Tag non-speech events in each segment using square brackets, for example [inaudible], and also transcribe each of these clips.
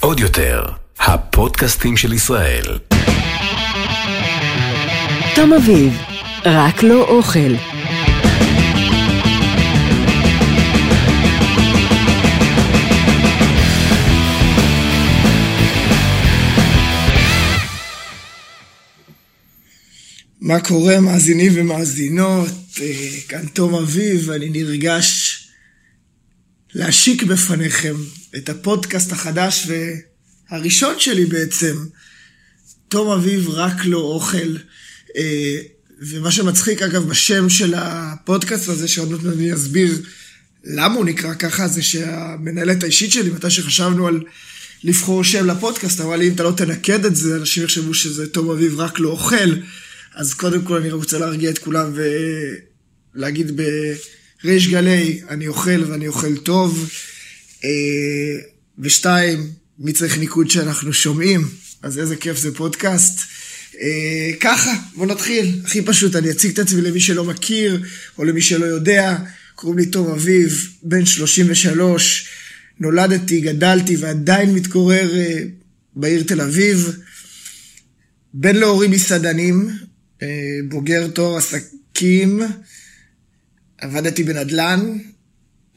עוד יותר, הפודקאסטים של ישראל. תום אביב, רק לא אוכל. מה קורה, מאזינים ומאזינות? אה, כאן תום אביב, אני נרגש להשיק בפניכם את הפודקאסט החדש והראשון שלי בעצם, תום אביב רק לא אוכל. אה, ומה שמצחיק, אגב, בשם של הפודקאסט הזה, שעוד מעט אני אסביר למה הוא נקרא ככה, זה שהמנהלת האישית שלי, מתי שחשבנו על לבחור שם לפודקאסט, אמרה לי, אם אתה לא תנקד את זה, אנשים יחשבו שזה תום אביב רק לא אוכל. אז קודם כל אני רוצה להרגיע את כולם ולהגיד בריש גלי, אני אוכל ואני אוכל טוב. אה, ושתיים, מי צריך ניקוד שאנחנו שומעים? אז איזה כיף זה פודקאסט. אה, ככה, בוא נתחיל. הכי פשוט, אני אציג את עצמי למי שלא מכיר, או למי שלא יודע. קוראים לי תום אביב, בן 33, נולדתי, גדלתי ועדיין מתגורר אה, בעיר תל אביב. בן להורים מסעדנים, בוגר תואר עסקים, עבדתי בנדל"ן,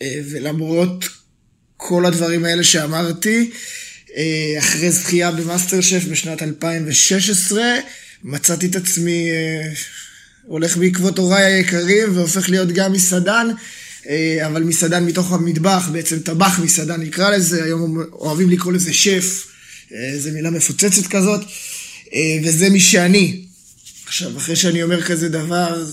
אה, ולמרות כל הדברים האלה שאמרתי, אה, אחרי זכייה במאסטר שף בשנת 2016, מצאתי את עצמי הולך בעקבות הוריי היקרים והופך להיות גם מסעדן, אבל מסעדן מתוך המטבח, בעצם טבח מסעדן נקרא לזה, היום אוהבים לקרוא לזה שף, זו מילה מפוצצת כזאת, וזה מי שאני. עכשיו, אחרי שאני אומר כזה דבר,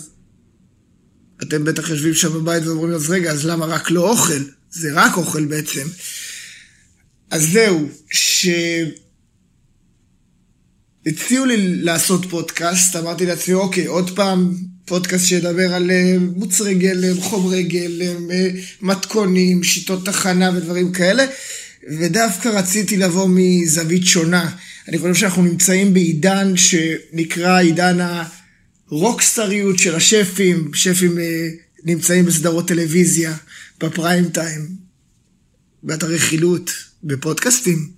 אתם בטח יושבים שם בבית ואומרים, אז רגע, אז למה רק לא אוכל? זה רק אוכל בעצם. אז זהו, שהציעו לי לעשות פודקאסט, אמרתי לעצמי, אוקיי, עוד פעם פודקאסט שידבר על אה, מוצרי גלם, חומרי גלם, אה, מתכונים, שיטות תחנה ודברים כאלה, ודווקא רציתי לבוא מזווית שונה. אני חושב שאנחנו נמצאים בעידן שנקרא עידן הרוקסטריות של השפים, שפים אה, נמצאים בסדרות טלוויזיה, בפריים טיים, באתרי חילוט, בפודקאסטים.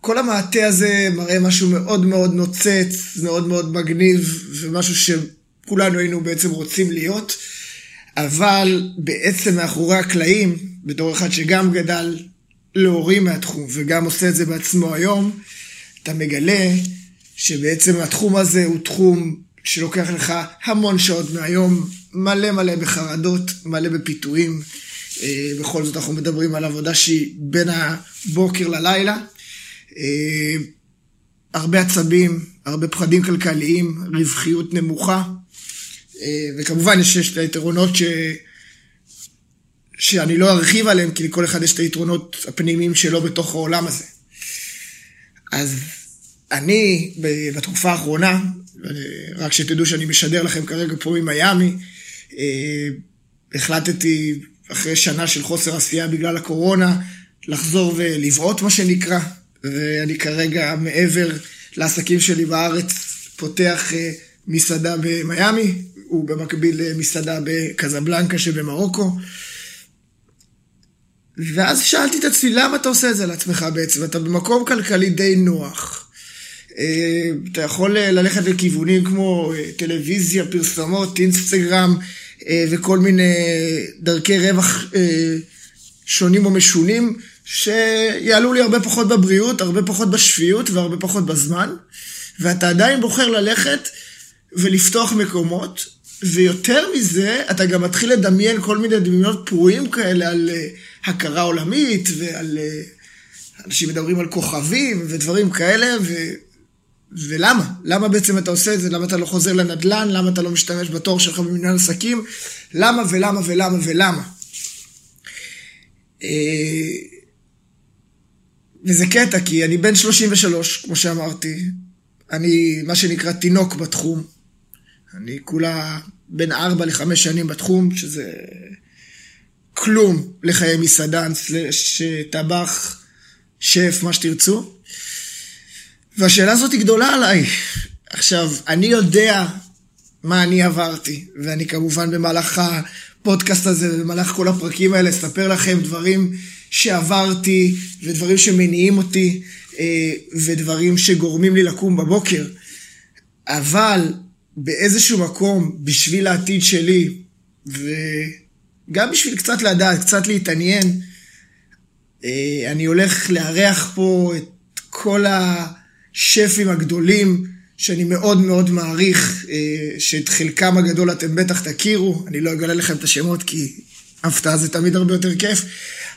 וכל המעטה הזה מראה משהו מאוד מאוד נוצץ, מאוד מאוד מגניב, ומשהו שכולנו היינו בעצם רוצים להיות. אבל בעצם מאחורי הקלעים, בתור אחד שגם גדל להורים מהתחום וגם עושה את זה בעצמו היום, אתה מגלה שבעצם התחום הזה הוא תחום שלוקח לך המון שעות מהיום, מלא מלא בחרדות, מלא בפיתויים. אה, בכל זאת אנחנו מדברים על עבודה שהיא בין הבוקר ללילה. אה, הרבה עצבים, הרבה פחדים כלכליים, רווחיות נמוכה. אה, וכמובן יש את היתרונות ש... שאני לא ארחיב עליהם, כי לכל אחד יש את היתרונות הפנימיים שלו בתוך העולם הזה. אז אני, בתקופה האחרונה, רק שתדעו שאני משדר לכם כרגע פה ממיאמי, אה, החלטתי, אחרי שנה של חוסר עשייה בגלל הקורונה, לחזור ולבעוט, מה שנקרא, ואני כרגע, מעבר לעסקים שלי בארץ, פותח אה, מסעדה במיאמי, ובמקביל מסעדה בקזבלנקה שבמרוקו. ואז שאלתי את עצמי, למה אתה עושה את זה לעצמך בעצם? אתה במקום כלכלי די נוח. אה, אתה יכול אה, ללכת לכיוונים כמו אה, טלוויזיה, פרסומות, אינסטגרם וכל מיני דרכי רווח שונים או משונים, שיעלו לי הרבה פחות בבריאות, הרבה פחות בשפיות והרבה פחות בזמן, ואתה עדיין בוחר ללכת ולפתוח מקומות, ויותר מזה, אתה גם מתחיל לדמיין כל מיני דמיונות פרועים כאלה על הכרה עולמית, ועל... אה, אנשים מדברים על כוכבים ודברים כאלה. ולמה? למה בעצם אתה עושה את זה? למה אתה לא חוזר לנדל"ן? למה אתה לא משתמש בתור שלך במנהל עסקים? למה ולמה ולמה ולמה? אה, וזה קטע, כי אני בן 33, כמו שאמרתי. אני, מה שנקרא, תינוק בתחום. אני כולה בין 4 ל-5 שנים בתחום, שזה כלום לחיי מסעדן, סלש טבח, שף, מה שתרצו. והשאלה הזאת היא גדולה עליי. עכשיו, אני יודע מה אני עברתי, ואני כמובן במהלך הפודקאסט הזה, במהלך כל הפרקים האלה, אספר לכם דברים שעברתי, ודברים שמניעים אותי, אה, ודברים שגורמים לי לקום בבוקר. אבל באיזשהו מקום, בשביל העתיד שלי, וגם בשביל קצת לדעת, קצת להתעניין, אה, אני הולך לארח פה את כל השפים הגדולים שאני מאוד מאוד מעריך, אה, שאת חלקם הגדול אתם בטח תכירו, אני לא אגלה לכם את השמות כי הפתעה זה תמיד הרבה יותר כיף,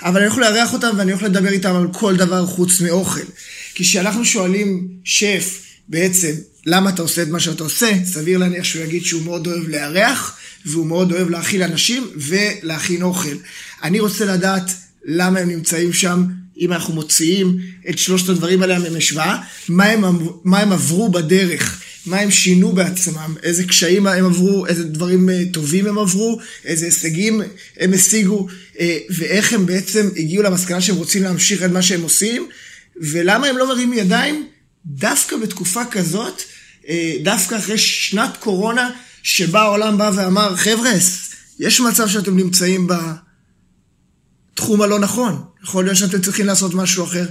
אבל אני הולך לארח אותם ואני הולך לדבר איתם על כל דבר חוץ מאוכל. כי כשאנחנו שואלים שף, בעצם, למה אתה עושה את מה שאתה עושה, סביר להניח שהוא יגיד שהוא מאוד אוהב לארח, והוא מאוד אוהב להאכיל אנשים ולהכין אוכל. אני רוצה לדעת למה הם נמצאים שם, אם אנחנו מוציאים את שלושת הדברים האלה ממשוואה, מה מה הם עברו בדרך, מה הם שינו בעצמם, איזה קשיים הם עברו, איזה דברים אה, טובים הם עברו, איזה הישגים הם השיגו, אה, ואיך הם בעצם הגיעו למסקנה שהם רוצים להמשיך את מה שהם עושים, ולמה הם לא מרימים ידיים? דווקא בתקופה כזאת, אה, דווקא אחרי שנת קורונה, שבה העולם בא ואמר, חבר'ה, יש מצב שאתם נמצאים בתחום הלא נכון. יכול להיות שאתם צריכים לעשות משהו אחר.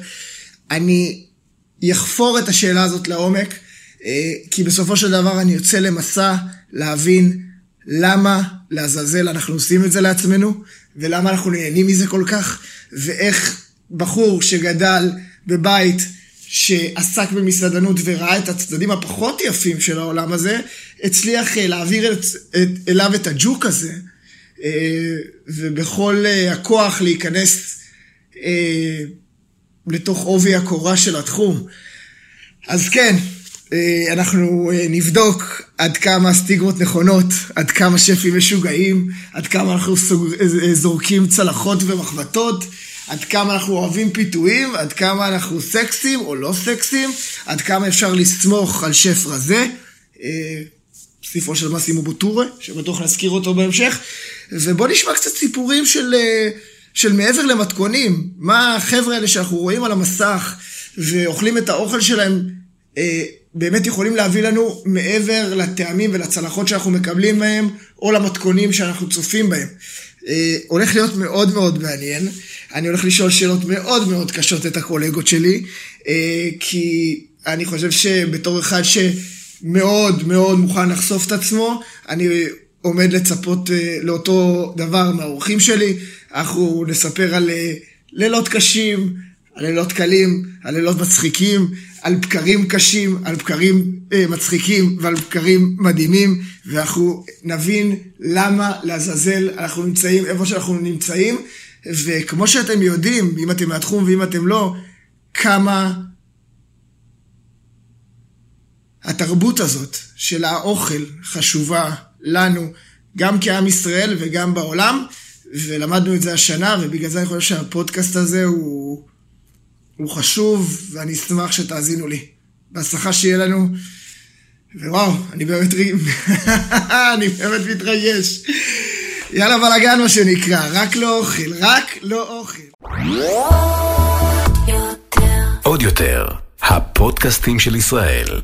אני אחפור את השאלה הזאת לעומק, אה, כי בסופו של דבר אני יוצא למסע להבין למה לעזאזל אנחנו עושים את זה לעצמנו, ולמה אנחנו נהנים מזה כל כך, ואיך בחור שגדל בבית שעסק במסעדנות וראה את הצדדים הפחות יפים של העולם הזה, הצליח אה, להעביר את, את, אליו את הג'וק הזה, ובכל הכוח להיכנס אה, לתוך עובי הקורה של התחום. אז כן, אה, אנחנו אה, נבדוק עד כמה הסטיגמות נכונות, עד כמה שפים משוגעים, עד כמה אנחנו אה, זורקים צלחות ומחבטות, עד כמה אנחנו אוהבים פיתויים, עד כמה אנחנו סקסים או לא סקסים, עד כמה אפשר לסמוך על שף רזה. ספרו של מסימו בוטורה, שבטוח נזכיר אותו בהמשך. ובואו נשמע קצת סיפורים של... אה, של מעבר למתכונים, מה החבר'ה האלה שאנחנו רואים על המסך ואוכלים את האוכל שלהם, אה, באמת יכולים להביא לנו מעבר לטעמים ולצלחות שאנחנו מקבלים מהם, או למתכונים שאנחנו צופים בהם. אה, הולך להיות מאוד מאוד מעניין. אני הולך לשאול שאלות מאוד מאוד קשות את הקולגות שלי, כי אני חושב שבתור אחד שמאוד מאוד מוכן לחשוף את עצמו, אני עומד לצפות אה, לאותו דבר מהאורחים שלי. אנחנו נספר על אה, לילות קשים, על לילות קלים, על לילות מצחיקים, על בקרים קשים, על בקרים אה, מצחיקים ועל בקרים מדהימים, ואנחנו נבין למה לעזאזל אנחנו נמצאים איפה שאנחנו נמצאים, וכמו שאתם יודעים, אם אתם מהתחום ואם אתם לא, כמה התרבות הזאת של האוכל חשובה לנו, גם כעם ישראל וגם בעולם. ולמדנו את זה השנה, ובגלל זה אני חושב שהפודקאסט הזה הוא, הוא חשוב, ואני אשמח שתאזינו לי. בהצלחה שיהיה לנו, ווואו, אני באמת, [laughs] אני באמת מתרגש. יאללה בלאגן מה שנקרא, רק לא אוכל, רק לא אוכל. עוד יותר, הפודקאסטים של ישראל.